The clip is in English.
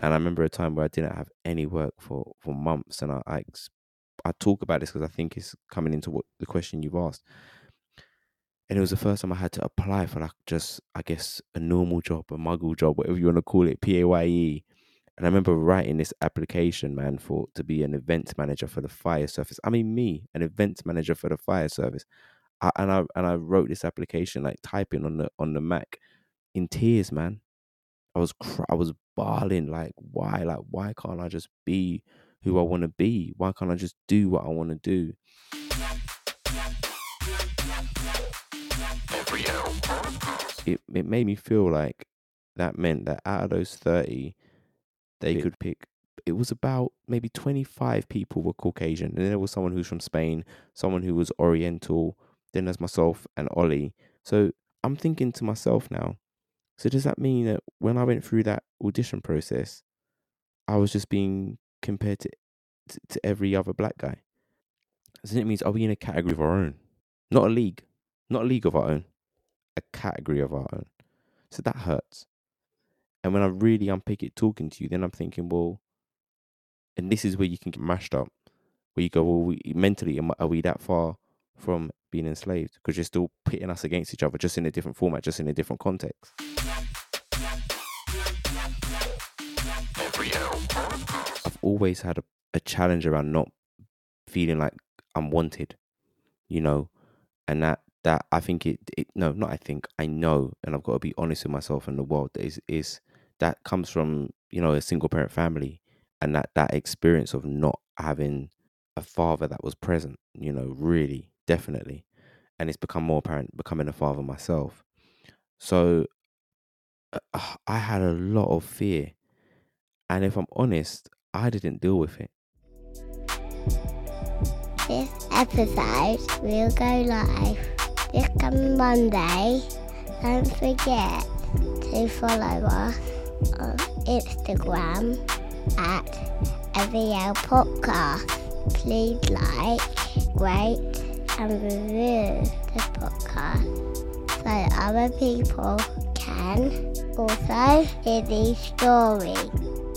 And I remember a time where I didn't have any work for for months, and I I, I talk about this because I think it's coming into what the question you've asked. And it was the first time I had to apply for like just I guess a normal job, a muggle job, whatever you want to call it, P A Y E. And I remember writing this application, man, for to be an events manager for the fire service. I mean, me, an events manager for the fire service. I, and I and I wrote this application like typing on the on the Mac in tears, man. I was cr- I was bawling like why like why can't I just be who I want to be? Why can't I just do what I want to do? It it made me feel like that meant that out of those 30 they could pick it was about maybe 25 people were Caucasian. And then there was someone who's from Spain, someone who was Oriental, there's myself and Ollie. So I'm thinking to myself now, so does that mean that when I went through that audition process, I was just being compared to to, to every other black guy? So it means are we in a category of our own? Not a league. Not a league of our own. A category of our own. So that hurts. And when I really unpick it talking to you, then I'm thinking, well, and this is where you can get mashed up, where you go, well, we, mentally, are we that far from being enslaved? Because you're still pitting us against each other, just in a different format, just in a different context. I've always had a, a challenge around not feeling like I'm wanted, you know, and that that I think it, it no, not I think I know, and I've got to be honest with myself and the world. That is is that comes from you know a single parent family, and that that experience of not having a father that was present, you know, really definitely, and it's become more apparent becoming a father myself. So uh, I had a lot of fear, and if I'm honest, I didn't deal with it. This episode will go live this coming Monday. Don't forget to follow us on Instagram at AVL Podcast. Please like, rate, and review the podcast so other people can also hear these stories.